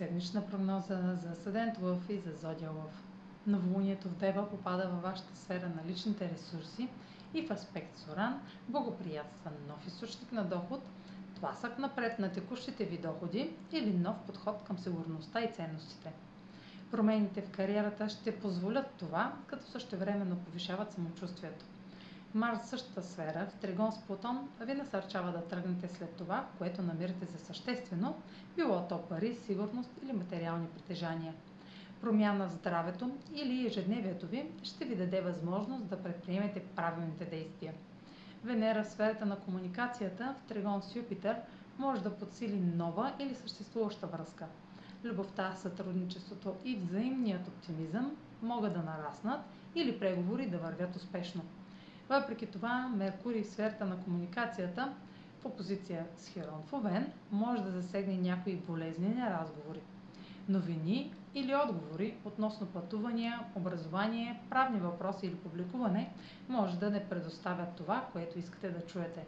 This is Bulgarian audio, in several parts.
седмична прогноза за Съдент Лъв и за Зодия Лъв. Новолунието в Дева попада във вашата сфера на личните ресурси и в аспект с Оран благоприятства нов източник на доход, тласък напред на текущите ви доходи или нов подход към сигурността и ценностите. Промените в кариерата ще позволят това, като същевременно повишават самочувствието. Марс същата сфера, в Тригон с Плутон, ви насърчава да тръгнете след това, което намирате за съществено, било то пари, сигурност или материални притежания. Промяна в здравето или ежедневието ви ще ви даде възможност да предприемете правилните действия. Венера в сферата на комуникацията в Тригон с Юпитер може да подсили нова или съществуваща връзка. Любовта, сътрудничеството и взаимният оптимизъм могат да нараснат или преговори да вървят успешно. Въпреки това, Меркурий в сферата на комуникацията в опозиция с Херон в може да засегне някои болезнени разговори. Новини или отговори относно пътувания, образование, правни въпроси или публикуване може да не предоставят това, което искате да чуете.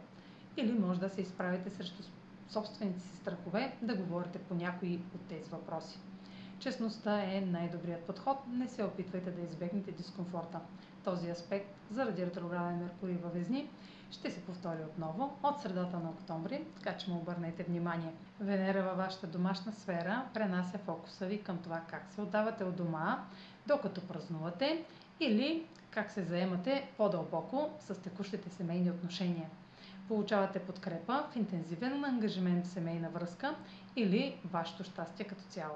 Или може да се изправите срещу собствените си страхове да говорите по някои от тези въпроси. Честността е най-добрият подход. Не се опитвайте да избегнете дискомфорта. Този аспект, заради ретрограден Меркурий във Везни, ще се повтори отново от средата на октомври, така че му обърнете внимание. Венера във вашата домашна сфера пренася фокуса ви към това как се отдавате от дома, докато празнувате или как се заемате по-дълбоко с текущите семейни отношения. Получавате подкрепа в интензивен ангажимент в семейна връзка или вашето щастие като цяло.